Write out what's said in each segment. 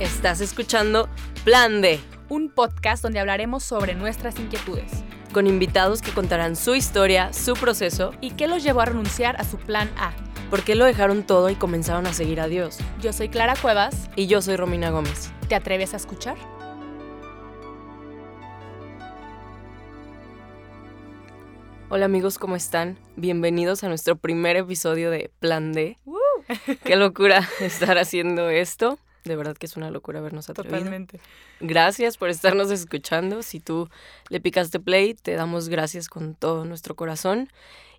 Estás escuchando Plan D, un podcast donde hablaremos sobre nuestras inquietudes con invitados que contarán su historia, su proceso y qué los llevó a renunciar a su plan A. por qué lo dejaron todo y comenzaron a seguir a Dios. Yo soy Clara Cuevas. Y yo soy Romina Gómez. ¿Te atreves a escuchar? Hola amigos, ¿cómo están? Bienvenidos a nuestro primer episodio de Plan D. Qué locura estar haciendo esto. De verdad que es una locura vernos atrevido. Totalmente. Gracias por estarnos escuchando. Si tú le picaste play, te damos gracias con todo nuestro corazón.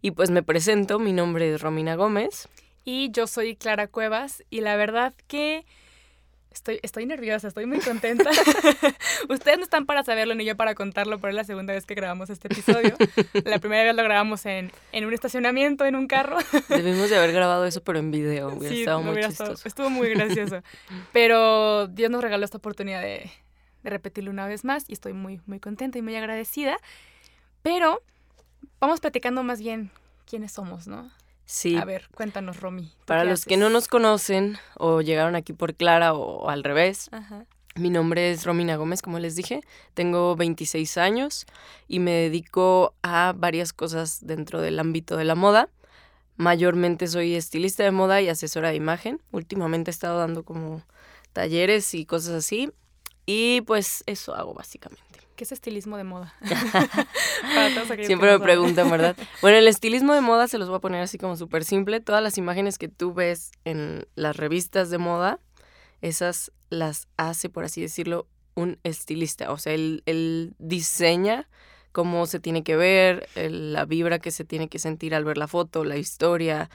Y pues me presento, mi nombre es Romina Gómez. Y yo soy Clara Cuevas y la verdad que estoy, estoy nerviosa, estoy muy contenta. Ustedes no están para saberlo ni yo para contarlo, pero es la segunda vez que grabamos este episodio. La primera vez lo grabamos en, en un estacionamiento, en un carro. Debimos de haber grabado eso, pero en video. Hubiera Sí, estado muy chistoso. estado- estuvo muy gracioso. Pero Dios nos regaló esta oportunidad de, de repetirlo una vez más y estoy muy, muy contenta y muy agradecida. Pero vamos platicando más bien quiénes somos, ¿no? Sí, A ver, cuéntanos, Romy. ¿tú para los que no nos conocen o llegaron aquí por Clara o, al revés, Ajá. mi nombre es Romina Gómez, como les dije. Tengo 26 años y me dedico a varias cosas dentro del ámbito de la moda. Mayormente soy estilista de moda y asesora de imagen. Últimamente he estado dando como talleres y cosas así. Y pues eso hago básicamente. ¿Qué es estilismo de moda? Siempre me preguntan, ¿verdad? Bueno, el estilismo de moda se los voy a poner así como súper simple. Todas las imágenes que tú ves en las revistas de moda, esas las hace, por así decirlo, un estilista. O sea, él, él diseña cómo se tiene que ver, el- la vibra que se tiene que sentir al ver la foto, la historia,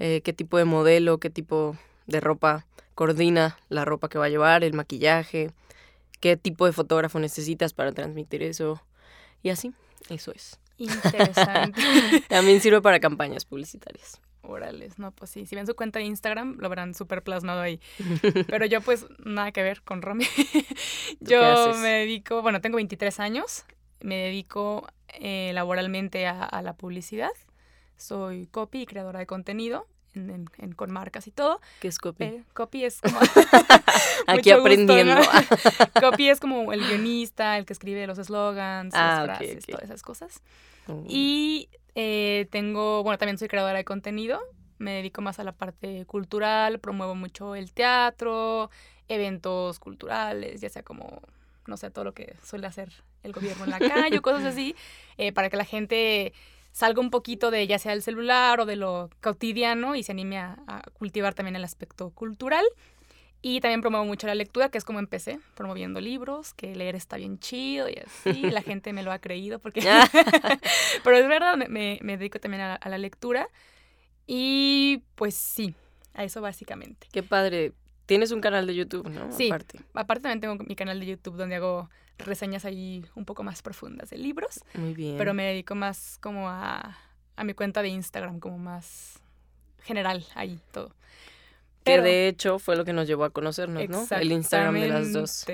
eh, qué tipo de modelo, qué tipo de ropa coordina la ropa que va a llevar, el maquillaje, qué tipo de fotógrafo necesitas para transmitir eso. Y así, eso es. Interesante. También sirve para campañas publicitarias. Órales, no, pues sí. Si ven su cuenta de Instagram, lo verán súper plasmado ahí. Pero yo, pues, nada que ver con Romy. yo me dedico, bueno, tengo 23 años. Me dedico eh, laboralmente a, a la publicidad. Soy copy y creadora de contenido en- en- en- con marcas y todo. ¿Qué es copy? Eh, copy es como... Aquí gusto, aprendiendo. ¿no? copy es como el guionista, el que escribe los eslogans, Ah, las ok, frases, todas esas cosas. Mm. Y eh, tengo, bueno, también soy creadora de contenido. Me dedico más a la parte cultural, promuevo mucho el teatro, eventos culturales, ya sea como, no sé, todo lo que suele hacer el gobierno en la calle o cosas así, eh, para que la gente salga un poquito de ya sea el celular o de lo cotidiano y se anime a, a cultivar también el aspecto cultural. Y también promuevo mucho la lectura, que es como empecé, promoviendo libros, que leer está bien chido y así. La gente me lo ha creído porque... Pero es verdad, me, me- me dedico también a, a la lectura. Y pues sí, a eso básicamente. Qué padre. Tienes un canal de YouTube, ¿no? Sí. Aparte. Aparte también tengo mi canal de YouTube donde hago reseñas ahí un poco más profundas de libros. Muy bien. Pero me dedico más como a, a mi cuenta de Instagram, como más general ahí todo. que de hecho fue lo que nos llevó a conocernos, ¿no? El Instagram de las dos.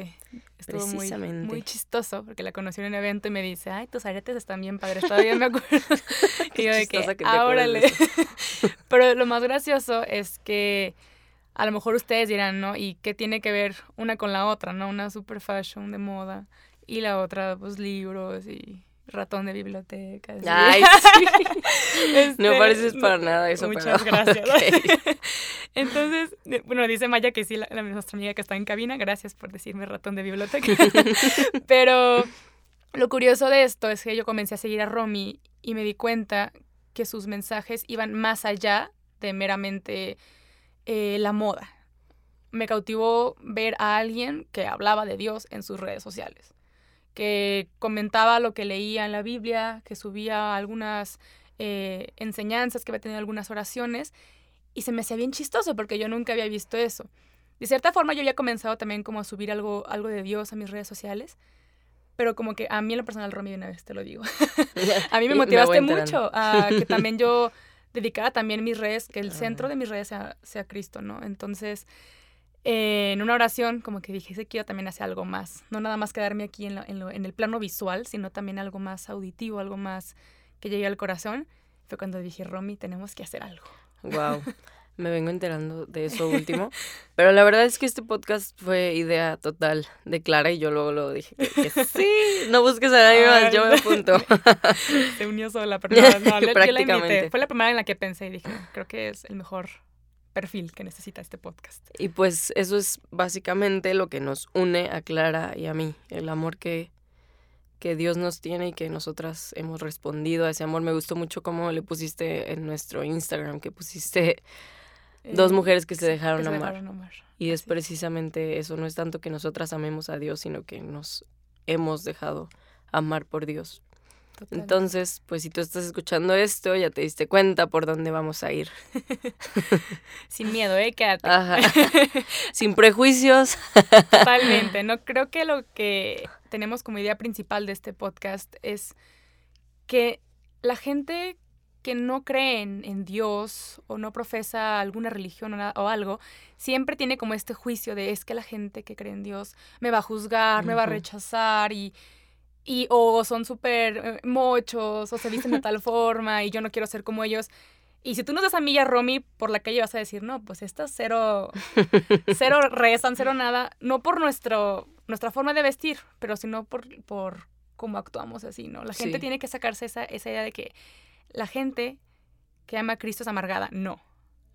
Estuvo muy, Precisamente. muy chistoso porque la conocí en un evento y me dice, ay, tus aretes están bien padres, todavía me acuerdo. Y yo de que, que Pero lo más gracioso es que a lo mejor ustedes dirán, ¿no? ¿Y qué tiene que ver una con la otra, no? Una super fashion de moda y la otra, pues, libros y ratón de biblioteca. así. Ay, sí. no Este, pareces para nada eso, Muchas pero- gracias. Entonces, bueno, dice Maya que sí, la, la- nuestra amiga que está en cabina, gracias por decirme ratón de biblioteca. Pero lo curioso de esto es que yo comencé a seguir a Romy y me di cuenta que sus mensajes iban más allá de meramente eh, la moda. Me cautivó ver a alguien que hablaba de Dios en sus redes sociales, que comentaba lo que leía en la Biblia, que subía algunas eh, enseñanzas, que había tenido algunas oraciones, y se me hacía bien chistoso porque yo nunca había visto eso. De cierta forma yo había comenzado también como a subir algo, algo de Dios a mis redes sociales, pero como que a mí en lo personal, Romy, de una vez te lo digo, a mí me me motivaste enterando. mucho a que también yo dedicara también mis redes, que el Ah. centro de mis redes sea, sea Cristo, ¿no? Entonces, eh, en una oración, como que dije, sí quiero también hacer algo más, no nada más quedarme aquí en, lo- en, lo- en el plano visual, sino también algo más auditivo, algo más que llegue al corazón. Fue cuando dije, Romy, tenemos que hacer algo. Wow. me vengo enterando de eso último. Pero la verdad es que este podcast fue idea total de Clara y yo luego lo dije que, sí, no busques a nadie más, yo me apunto. Se unió sola, pero no, no yo la invité. Fue la primera en la que pensé y dije, creo que es el mejor perfil que necesita este podcast. Y pues eso es básicamente lo que nos une a Clara y a mí, el amor que, que Dios nos tiene y que nosotras hemos respondido a ese amor. Me gustó mucho cómo le pusiste en nuestro Instagram, que pusiste dos eh, mujeres que se, dejaron, amar. Y es precisamente eso, no es tanto que nosotras amemos a Dios, sino que nos hemos dejado amar por Dios. Entonces, pues si tú estás escuchando esto, ya te diste cuenta por dónde vamos a ir. Sin miedo, ¿eh? Quédate. Sin prejuicios. Totalmente. No creo que lo que tenemos como idea principal de este podcast es que la gente que no cree en, Dios o no profesa alguna religión o, algo, siempre tiene como este juicio de es que la gente que cree en Dios me va a juzgar, me va a rechazar y, y o son súper eh, mochos o se visten de tal forma y yo no quiero ser como ellos. Y si tú nos das a mí y a Romy por la calle vas a decir, no, pues estas cero, cero rezan, cero nada, no por nuestro, nuestra forma de vestir, pero sino por, por cómo actuamos así, ¿no? La gente tiene que sacarse esa, esa idea de que la gente que ama a Cristo es amargada. No.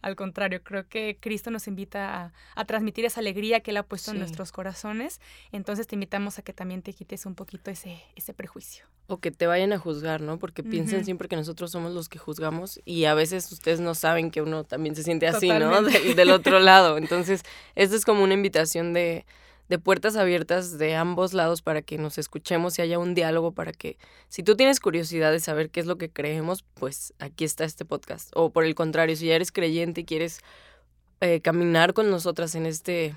Al contrario, creo que Cristo nos invita a, transmitir esa alegría que Él ha puesto en nuestros corazones. Entonces te invitamos a que también te quites un poquito ese, ese prejuicio. O que te vayan a juzgar, ¿no? Porque piensen siempre que nosotros somos los que juzgamos y a veces ustedes no saben que uno también se siente así, ¿no? del otro lado. Entonces, esto es como una invitación de, de puertas abiertas de ambos lados para que nos escuchemos y haya un diálogo para que si tú tienes curiosidad de saber qué es lo que creemos, pues aquí está este podcast. O por el contrario, si ya eres creyente y quieres eh, caminar con nosotras en este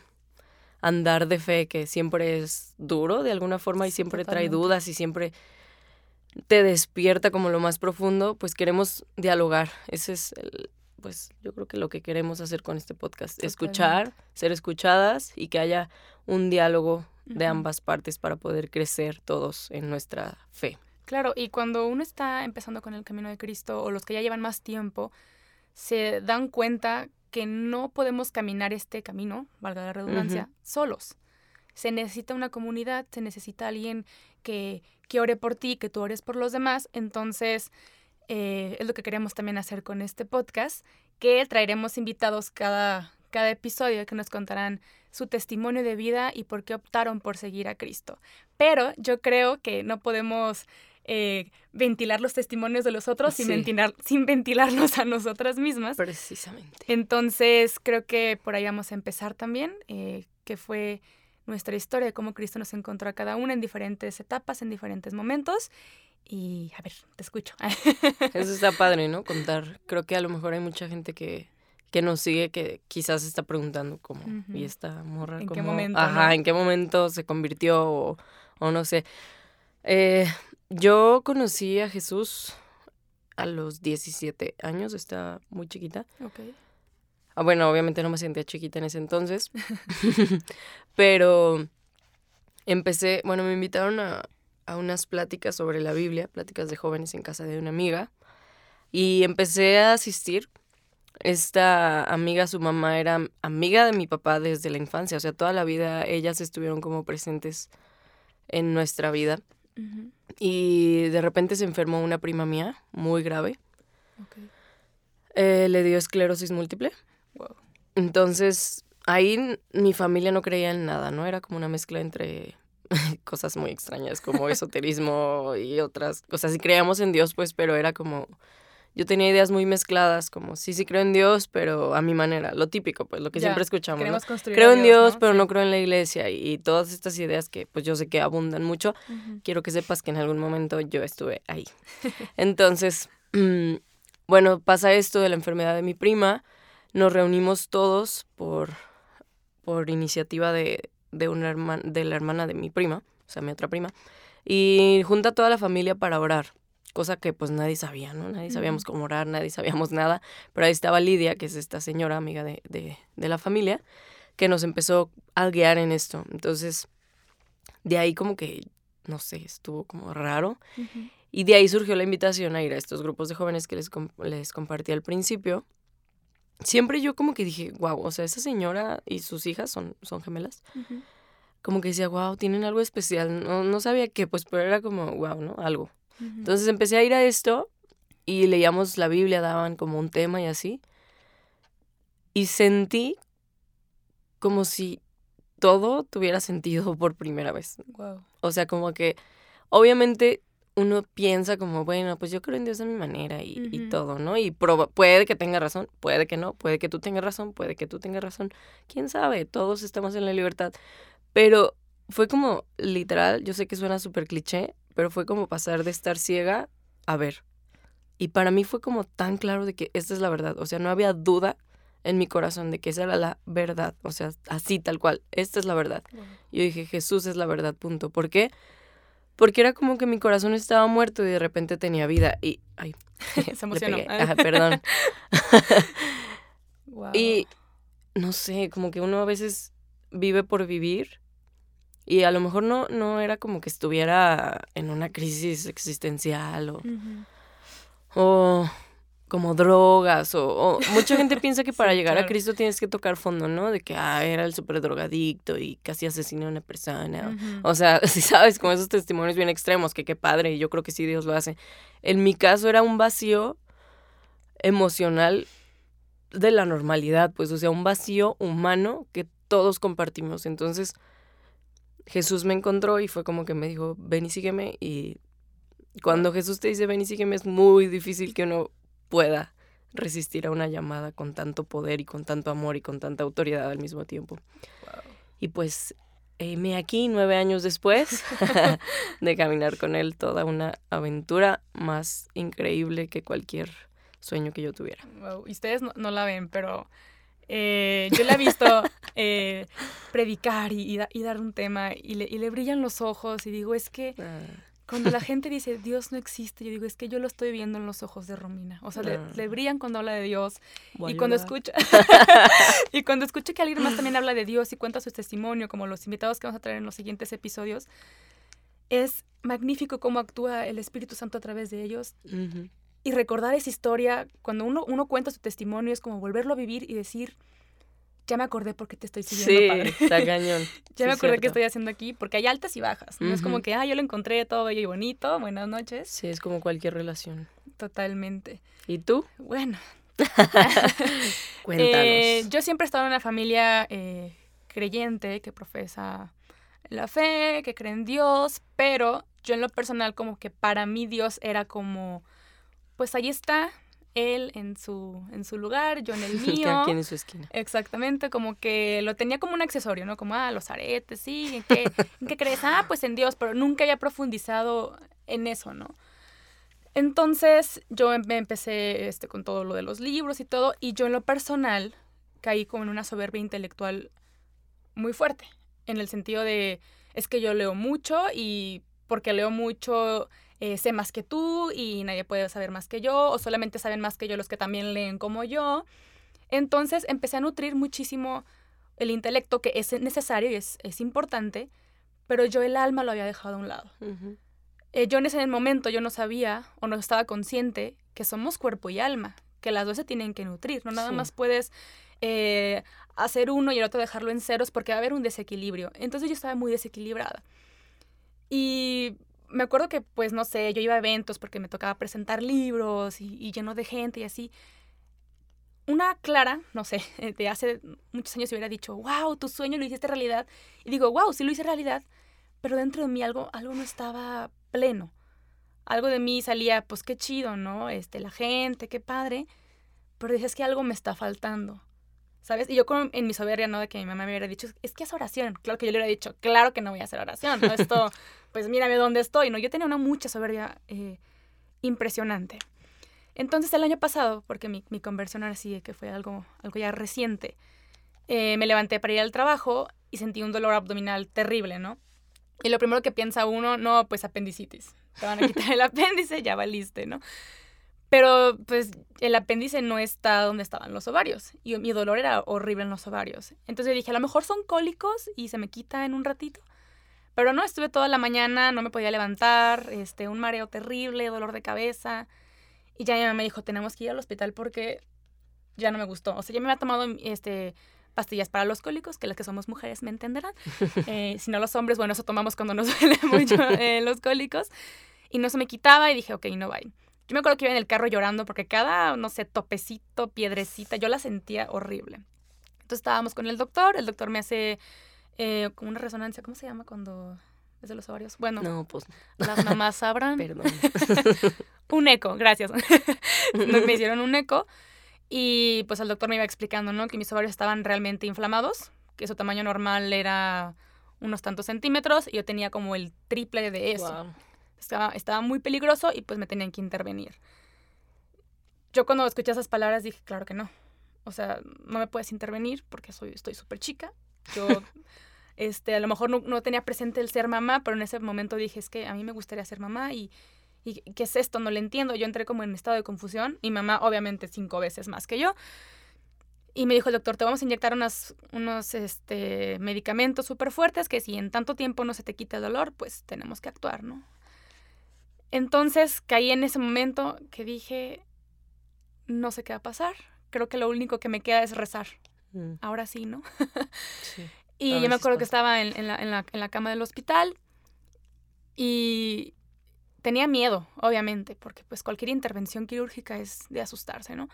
andar de fe que siempre es duro de alguna forma y siempre trae dudas y siempre te despierta como lo más profundo, pues queremos dialogar. Ese es el, pues yo creo que lo que queremos hacer con este podcast, escuchar, ser escuchadas y que haya un diálogo de ambas partes para poder crecer todos en nuestra fe. Claro, y cuando uno está empezando con el camino de Cristo o los que ya llevan más tiempo, se dan cuenta que no podemos caminar este camino, valga la redundancia, solos. Se necesita una comunidad, se necesita alguien que, que ore por ti, que tú ores por los demás. Entonces, eh, es lo que queremos también hacer con este podcast, que traeremos invitados cada, cada episodio que nos contarán su testimonio de vida y por qué optaron por seguir a Cristo. Pero yo creo que no podemos eh, ventilar los testimonios de los otros sin, ventilar, sin ventilarlos a nosotras mismas. Precisamente. Entonces creo que por ahí vamos a empezar también, eh, que fue nuestra historia de cómo Cristo nos encontró a cada una en diferentes etapas, en diferentes momentos. Y a ver, te escucho. Eso está padre, ¿no? Contar. Creo que a lo mejor hay mucha gente que, que nos sigue que quizás se está preguntando cómo, y esta morra, ¿En qué momento? Ajá, ¿en qué momento se convirtió o, o no sé? Eh, yo conocí a Jesús a los 17 años, estaba muy chiquita. Ah, bueno, obviamente no me sentía chiquita en ese entonces, pero empecé, bueno, me invitaron a, a unas pláticas sobre la Biblia, pláticas de jóvenes en casa de una amiga, y empecé a asistir. Esta amiga, su mamá era amiga de mi papá desde la infancia, o sea, toda la vida ellas estuvieron como presentes en nuestra vida. Y de repente se enfermó una prima mía, muy grave. Eh, le dio esclerosis múltiple. Entonces, ahí mi familia no creía en nada, ¿no? Era como una mezcla entre cosas muy extrañas como esoterismo y otras cosas. Sí creíamos en Dios, pues, pero era como... Yo tenía ideas muy mezcladas, como sí, sí creo en Dios, pero a mi manera, lo típico, pues lo que siempre escuchamos. Creo en Dios, pero no creo en la iglesia y, todas estas ideas que pues yo sé que abundan mucho, quiero que sepas que en algún momento yo estuve ahí. Entonces, mm, bueno, pasa esto de la enfermedad de mi prima, nos reunimos todos por, por iniciativa de, de, una hermana, de la hermana de mi prima, o sea, mi otra prima, y junta a toda la familia para orar, cosa que pues nadie sabía, ¿no? Nadie sabíamos cómo orar, nadie sabíamos nada, pero ahí estaba Lidia, que es esta señora amiga de, de, de la familia, que nos empezó a guiar en esto. Entonces, de ahí como que, no sé, estuvo como raro. Y de ahí surgió la invitación a ir a estos grupos de jóvenes que les, les compartí al principio. siempre yo como que dije, wow, o sea, esa señora y sus hijas son, son gemelas. Como que decía, wow, tienen algo especial. No, no sabía qué, pues, pero era como, wow, ¿no? Algo. Entonces empecé a ir a esto y leíamos la Biblia, daban como un tema y así. Y sentí como si todo tuviera sentido por primera vez. Wow. O sea, como que obviamente uno piensa como, bueno, pues yo creo en Dios a mi manera y, y todo, ¿no? Y puede que tenga razón, puede que no, puede que tú tengas razón, puede que tú tengas razón. ¿Quién sabe? Todos estamos en la libertad. Pero fue como literal, yo sé que suena súper cliché, pero fue como pasar de estar ciega a ver. Y para mí fue como tan claro de que esta es la verdad. O sea, no había duda en mi corazón de que esa era la verdad. O sea, así tal cual. Esta es la verdad. Yo dije, Jesús es la verdad, punto. ¿Por qué? porque era como que mi corazón estaba muerto y de repente tenía vida. Y, ay, se emocionó. Ajá, perdón. Y, no sé, como que uno a veces vive por vivir y a lo mejor no, no era como que estuviera en una crisis existencial o, o como drogas o, mucha gente piensa que para llegar a Cristo tienes que tocar fondo, ¿no? De que ah, era el súper drogadicto y casi asesinó a una persona. O sea, si sabes, como esos testimonios bien extremos, que qué padre, y yo creo que sí Dios lo hace. En mi caso era un vacío emocional de la normalidad, pues, o sea, un vacío humano que todos compartimos. Entonces, Jesús me encontró y fue como que me dijo, ven y sígueme. Y cuando Jesús te dice, ven y sígueme, es muy difícil que uno pueda resistir a una llamada con tanto poder y con tanto amor y con tanta autoridad al mismo tiempo. Y pues me aquí nueve años después de caminar con él toda una aventura más increíble que cualquier sueño que yo tuviera. Y ustedes no, la ven, pero eh, yo la he visto eh, predicar y, dar un tema y le, y le, brillan los ojos y digo, es que ah. Cuando la gente dice Dios no existe, yo digo, es que yo lo estoy viendo en los ojos de Romina. O sea, le, ah. brillan cuando habla de Dios. y cuando escucha y cuando escucha que alguien más también habla de Dios y cuenta su testimonio, como los invitados que vamos a traer en los siguientes episodios, es magnífico cómo actúa el Espíritu Santo a través de ellos. Y recordar esa historia, cuando uno, uno cuenta su testimonio, es como volverlo a vivir y decir, ya me acordé porque te estoy siguiendo, sí, está cañón. ya me acordé qué estoy haciendo aquí, porque hay altas y bajas. No es como que, ah, yo lo encontré todo bello y bonito, buenas noches. Sí, es como cualquier relación. Totalmente. ¿Y tú? Bueno. Cuéntanos. Eh, yo siempre he estado en una familia eh, creyente que profesa la fe, que cree en Dios, pero yo en lo personal como que para mí Dios era como, pues ahí está, él en su, en su lugar, yo en el mío. en su esquina. Exactamente, como que lo tenía como un accesorio, ¿no? Como, ah, los aretes, sí, ¿en qué, ¿en qué crees? Ah, pues en Dios, pero nunca había profundizado en eso, ¿no? Entonces yo em, me empecé este, con todo lo de los libros y todo, y yo en lo personal caí como en una soberbia intelectual muy fuerte, en el sentido de, es que yo leo mucho y porque leo mucho eh, sé más que tú y nadie puede saber más que yo, o solamente saben más que yo los que también leen como yo. Entonces empecé a nutrir muchísimo el intelecto, que es necesario y es, importante, pero yo el alma lo había dejado a un lado. Eh, yo en ese momento yo no sabía o no estaba consciente que somos cuerpo y alma, que las dos se tienen que nutrir, no nada más puedes eh, hacer uno y el otro dejarlo en ceros porque va a haber un desequilibrio. Entonces yo estaba muy desequilibrada. Y me acuerdo que, pues, no sé, yo iba a eventos porque me tocaba presentar libros y, lleno de gente y así. Una Clara, no sé, de hace muchos años hubiera dicho, wow, tu sueño lo hiciste realidad. Y digo, wow, sí lo hice realidad, pero dentro de mí algo, algo no estaba pleno. Algo de mí salía, pues qué chido, ¿no? Este, la gente, qué padre. Pero dices que algo me está faltando. ¿Sabes? Y yo como en mi soberbia, ¿no? De que mi mamá me hubiera dicho, es que es oración. Claro que yo le hubiera dicho, claro que no voy a hacer oración, ¿no? Esto, pues mírame dónde estoy, ¿no? Yo tenía una mucha soberbia eh, impresionante. Entonces el año pasado, porque mi, mi conversión ahora sí, que fue algo, algo ya reciente, eh, me levanté para ir al trabajo y sentí un dolor abdominal terrible, ¿no? Y lo primero que piensa uno, no, pues apendicitis. Te van a quitar el apéndice, ya valiste, ¿no? Pero pues el apéndice no está donde estaban los ovarios y mi dolor era horrible en los ovarios. Entonces dije, a lo mejor son cólicos y se me quita en un ratito. Pero no, estuve toda la mañana, no me podía levantar, este, un mareo terrible, dolor de cabeza. Y ya mi mamá me dijo, tenemos que ir al hospital porque ya no me gustó. O sea, yo me había tomado este, pastillas para los cólicos, que las que somos mujeres me entenderán. Eh, si no los hombres, bueno, eso tomamos cuando nos duele mucho eh, los cólicos. Y no se me quitaba y dije, ok, no va. Yo me acuerdo que iba en el carro llorando porque cada, no sé, topecito, piedrecita, yo la sentía horrible. Entonces estábamos con el doctor, el doctor me hace eh, como una resonancia, ¿cómo se llama cuando es de los ovarios? Bueno, No, pues las mamás sabrán. perdón. un eco, gracias. me hicieron un eco y pues el doctor me iba explicando, ¿no? Que mis ovarios estaban realmente inflamados, que su tamaño normal era unos tantos centímetros y yo tenía como el triple de eso. Wow. Estaba, estaba muy peligroso y pues me tenían que intervenir. Yo cuando escuché esas palabras dije, claro que no. O sea, no me puedes intervenir porque soy, estoy súper chica. Yo, este, a lo mejor no, no tenía presente el ser mamá, pero en ese momento dije, es que a mí me gustaría ser mamá y, y ¿qué es esto? No lo entiendo. Yo entré como en estado de confusión. Mi mamá, obviamente, cinco veces más que yo. Y me dijo el doctor, te vamos a inyectar unos, unos este, medicamentos súper fuertes que si en tanto tiempo no se te quita el dolor, pues tenemos que actuar, ¿no? Entonces caí en ese momento que dije, no sé qué va a pasar. Creo que lo único que me queda es rezar. Mm, Ahora sí, ¿no? sí. Y yo me acuerdo que estaba en, en la, en la- en la cama del hospital y tenía miedo, obviamente, porque pues cualquier intervención quirúrgica es de asustarse, ¿no?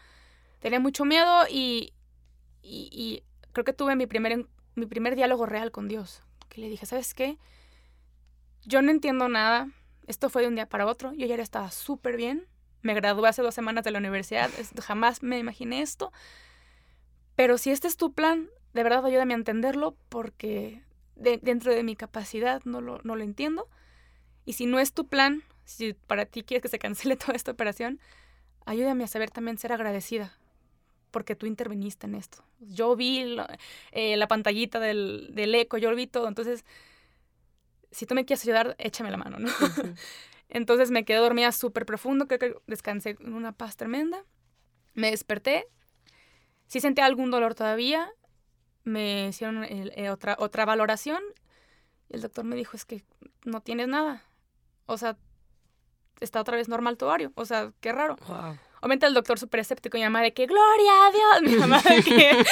Tenía mucho miedo y, y, y creo que tuve mi primer, mi primer diálogo real con Dios, que le dije, ¿sabes qué? Yo no entiendo nada, esto fue de un día para otro, yo ya estaba súper bien, me gradué hace dos semanas de la universidad, jamás me imaginé esto, pero si este es tu plan, de verdad ayúdame a entenderlo porque de- dentro de mi capacidad no lo, no lo entiendo. Y si no es tu plan, si para ti quieres que se cancele toda esta operación, ayúdame a saber también ser agradecida porque tú interveniste en esto. Yo vi la, eh, la pantallita del, del eco, yo lo vi todo, entonces, si tú me quieres ayudar, échame la mano, ¿no? Entonces me quedé dormida súper profundo, creo que descansé en una paz tremenda. Me desperté, sí sentía algún dolor todavía, me hicieron el- eh, otra, otra valoración. Y el doctor me dijo, es que no tienes nada. O sea, está otra vez normal tu ovario. O sea, qué raro. Wow. Obviamente el doctor súper escéptico, mi mamá de que, gloria a Dios, mi mamá de que,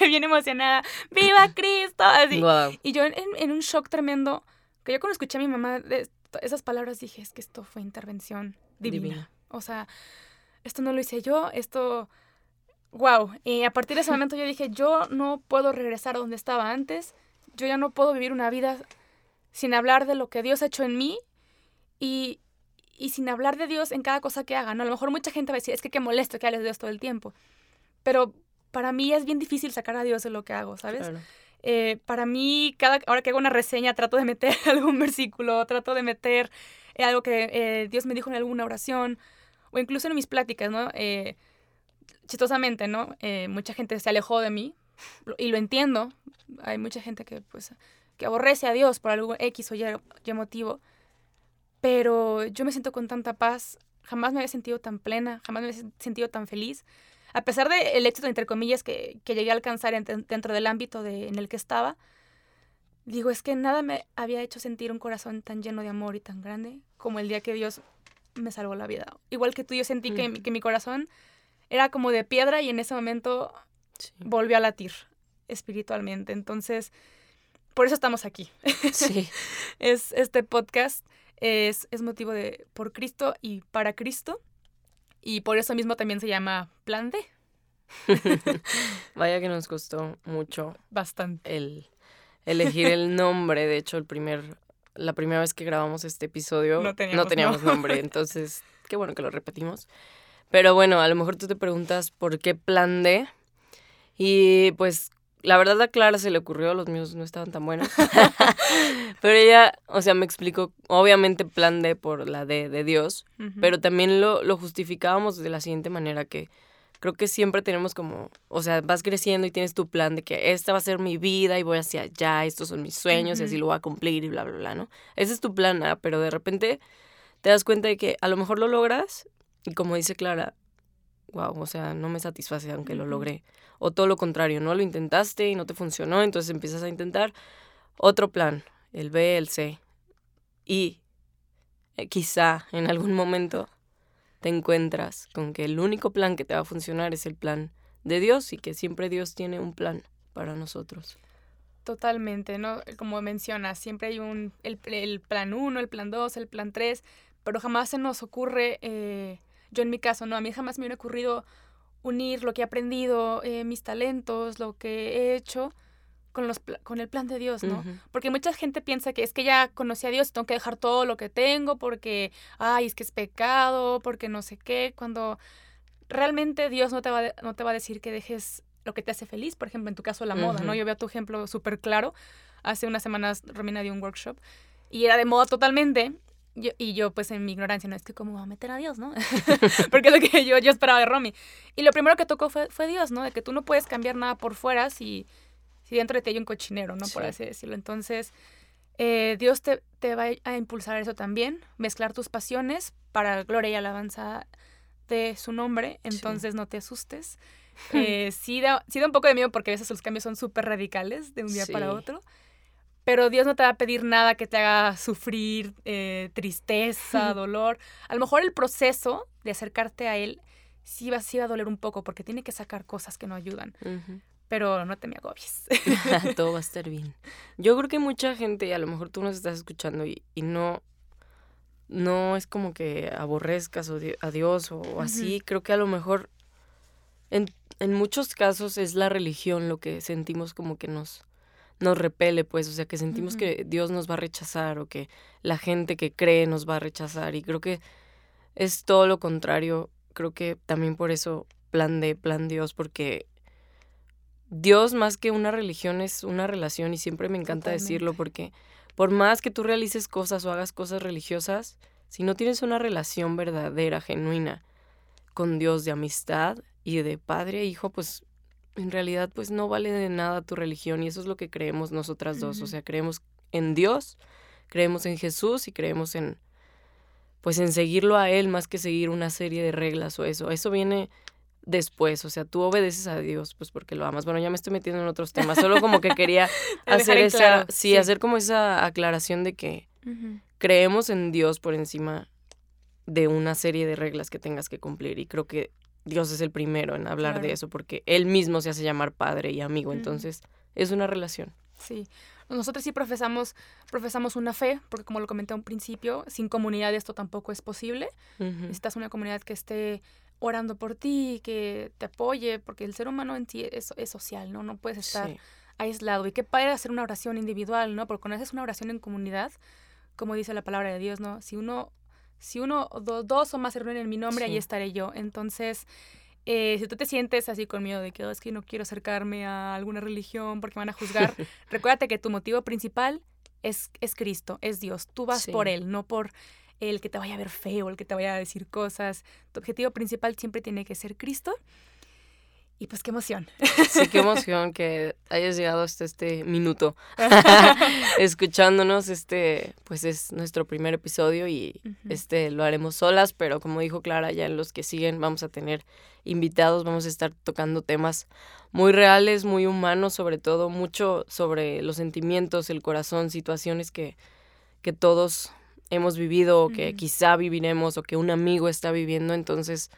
bien emocionada, viva Cristo, así. Wow. Y yo en, un shock tremendo, que yo cuando escuché a mi mamá de esas palabras dije, es que esto fue intervención divina. Divina. O sea, esto no lo hice yo, esto... Wow. Y a partir de ese momento yo dije, yo no puedo regresar a donde estaba antes, yo ya no puedo vivir una vida sin hablar de lo que Dios ha hecho en mí y, y sin hablar de Dios en cada cosa que haga. ¿no? A lo mejor mucha gente va a decir, es que qué molesto que hables de Dios todo el tiempo. Pero para mí es bien difícil sacar a Dios de lo que hago, ¿sabes? Claro. Eh, para mí, cada, ahora que hago una reseña, trato de meter algún versículo, trato de meter eh, algo que eh, Dios me dijo en alguna oración, o incluso en mis pláticas, ¿no? Chistosamente, ¿no? Eh, mucha gente se alejó de mí, y lo entiendo. Hay mucha gente que, pues, que aborrece a Dios por algún X o Y, Y motivo. Pero yo me siento con tanta paz. Jamás me había sentido tan plena, jamás me había sentido tan feliz. A pesar del éxito, entre comillas, que, que llegué a alcanzar en- dentro del ámbito de- en el que estaba, digo, es que nada me había hecho sentir un corazón tan lleno de amor y tan grande como el día que Dios me salvó la vida. Igual que tú, yo sentí que, mi- que mi corazón era como de piedra y en ese momento Sí. volvió a latir espiritualmente. Entonces, por eso estamos aquí. Sí. es este podcast es, es motivo de por Cristo y para Cristo. Y por eso mismo también se llama Plan D. Vaya que nos costó mucho Bastante. el elegir el nombre. De hecho, el primer, la primera vez que grabamos este episodio No teníamos teníamos nombre. nombre. Entonces, qué bueno que lo repetimos. Pero bueno, a lo mejor tú te preguntas por qué plan D. Y pues la verdad a Clara se le ocurrió, los míos no estaban tan buenos. Pero ella, o sea, me explicó, obviamente plan D por la D de Dios, pero también lo, lo justificábamos de la siguiente manera que creo que siempre tenemos como, o sea, vas creciendo y tienes tu plan de que esta va a ser mi vida y voy hacia allá, estos son mis sueños y así lo voy a cumplir y bla, bla, bla, ¿no? Ese es tu plan A, pero de repente te das cuenta de que a lo mejor lo logras y como dice Clara, wow, o sea, no me satisface aunque lo logré. O todo lo contrario, no lo intentaste y no te funcionó, entonces empiezas a intentar otro plan, el B, el C. Y eh, quizá en algún momento te encuentras con que el único plan que te va a funcionar es el plan de Dios y que siempre Dios tiene un plan para nosotros. Totalmente, ¿no? Como mencionas, siempre hay un, el, el plan 1, el plan 2, el plan 3, pero jamás se nos ocurre, eh, yo en mi caso, no, a mí jamás me hubiera ocurrido unir lo que he aprendido, eh, mis talentos, lo que he hecho con, los, con el plan de Dios, ¿no? Porque mucha gente piensa que es que ya conocí a Dios, tengo que dejar todo lo que tengo porque, ay, es que es pecado, porque no sé qué, cuando realmente Dios no te va, no te va a decir que dejes lo que te hace feliz, por ejemplo, en tu caso la moda, ¿no? Yo veo tu ejemplo súper claro. Hace unas semanas Romina dio un workshop y era de moda totalmente y yo, pues, en mi ignorancia, no es que cómo va a meter a Dios, ¿no? Porque es lo que yo, yo esperaba de Romy. Y lo primero que tocó fue, fue Dios, ¿no? De que tú no puedes cambiar nada por fuera si, si dentro de ti hay un cochinero, ¿no? Por así decirlo. Entonces, eh, Dios te, te, va a impulsar eso también, mezclar tus pasiones para gloria y alabanza de su nombre. Entonces, no te asustes. Eh, sí, da, sí da un poco de miedo porque a veces los cambios son súper radicales de un día para otro pero Dios no te va a pedir nada que te haga sufrir eh, tristeza, dolor. A lo mejor el proceso de acercarte a Él sí va, a doler un poco porque tiene que sacar cosas que no ayudan. Pero no te me agobies. Todo va a estar bien. Yo creo que mucha gente, a lo mejor tú nos estás escuchando y, no, no es como que aborrezcas a Dios o así. Creo que a lo mejor en, en muchos casos es la religión lo que sentimos como que nos nos repele, pues, o sea, que sentimos que Dios nos va a rechazar o que la gente que cree nos va a rechazar y creo que es todo lo contrario, creo que también por eso plan de plan Dios, porque Dios más que una religión es una relación y siempre me encanta decirlo porque por más que tú realices cosas o hagas cosas religiosas, si no tienes una relación verdadera, genuina con Dios de amistad y de padre e hijo, pues en realidad pues no vale de nada tu religión y eso es lo que creemos nosotras dos, o sea, creemos en Dios, creemos en Jesús y creemos en pues en seguirlo a él más que seguir una serie de reglas o eso. Eso viene después, o sea, tú obedeces a Dios pues porque lo amas. Bueno, ya me estoy metiendo en otros temas, solo como que quería hacer esa sí, hacer como esa aclaración de que creemos en Dios por encima de una serie de reglas que tengas que cumplir y creo que Dios es el primero en hablar de eso, porque Él mismo se hace llamar padre y amigo, entonces es una relación. Sí. Nosotros sí profesamos, profesamos una fe, porque como lo comenté a un principio, sin comunidad esto tampoco es posible. Necesitas una comunidad que esté orando por ti, que te apoye, porque el ser humano en sí es, social, ¿no? No puedes estar aislado. Y qué padre hacer una oración individual, ¿no? Porque cuando haces una oración en comunidad, como dice la palabra de Dios, ¿no? Si uno si uno, o dos o más se reúnen en mi nombre, ahí estaré yo. Entonces, eh, si tú te sientes así con miedo de que oh, es que no quiero acercarme a alguna religión porque me van a juzgar, recuérdate que tu motivo principal es, es Cristo, es Dios. Tú vas por Él, no por el que te vaya a ver feo, el que te vaya a decir cosas. Tu objetivo principal siempre tiene que ser Cristo. Y pues qué emoción. Sí, qué emoción que hayas llegado hasta este minuto escuchándonos. Este, pues es nuestro primer episodio y este lo haremos solas, pero como dijo Clara, ya en los que siguen vamos a tener invitados, vamos a estar tocando temas muy reales, muy humanos, sobre todo mucho sobre los sentimientos, el corazón, situaciones que, que todos hemos vivido o que quizá viviremos o que un amigo está viviendo. Entonces,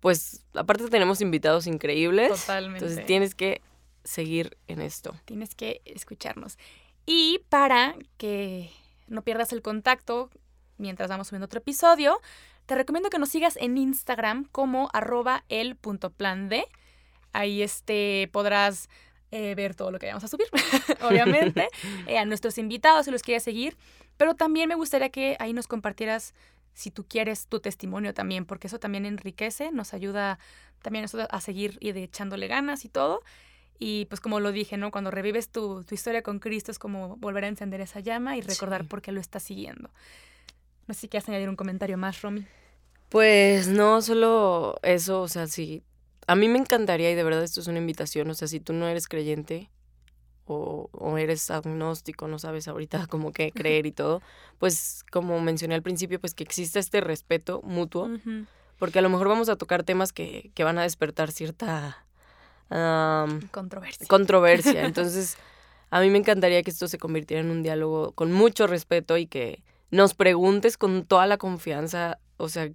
pues aparte tenemos invitados increíbles. Totalmente. Entonces tienes que seguir en esto. Tienes que escucharnos. Y para que no pierdas el contacto mientras vamos subiendo otro episodio, te recomiendo que nos sigas en Instagram como arroba el.plan Ahí este, podrás eh, ver todo lo que vamos a subir, obviamente, eh, a nuestros invitados si los quieres seguir. Pero también me gustaría que ahí nos compartieras si tú quieres tu testimonio también, porque eso también enriquece, nos ayuda también a seguir y de echándole ganas y todo. Y pues como lo dije, ¿no? Cuando revives tu, historia con Cristo es como volver a encender esa llama y recordar por qué lo estás siguiendo. No sé si quieres añadir un comentario más, Romy. Pues no, solo eso, o sea, sí. A mí me encantaría y de verdad esto es una invitación, o sea, si tú no eres creyente, o, eres agnóstico, no sabes ahorita cómo qué creer y todo, pues como mencioné al principio, pues que exista este respeto mutuo, porque a lo mejor vamos a tocar temas que, que van a despertar cierta controversia. controversia. Entonces, a mí me encantaría que esto se convirtiera en un diálogo con mucho respeto y que nos preguntes con toda la confianza, o sea,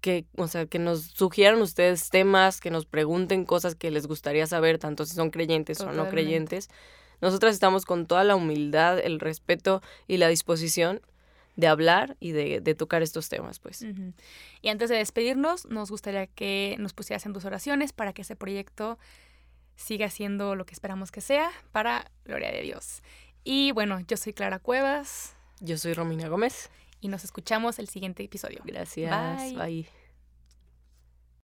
que, o sea, que nos sugieran ustedes temas, que nos pregunten cosas que les gustaría saber, tanto si son creyentes o no creyentes. Nosotras estamos con toda la humildad, el respeto y la disposición de hablar y de, de tocar estos temas, pues. Y antes de despedirnos, nos gustaría que nos pusieras en tus oraciones para que ese proyecto siga siendo lo que esperamos que sea, para gloria de Dios. Y bueno, yo soy Clara Cuevas Yo soy Romina Gómez. y nos escuchamos el siguiente episodio. Gracias. Bye. Bye.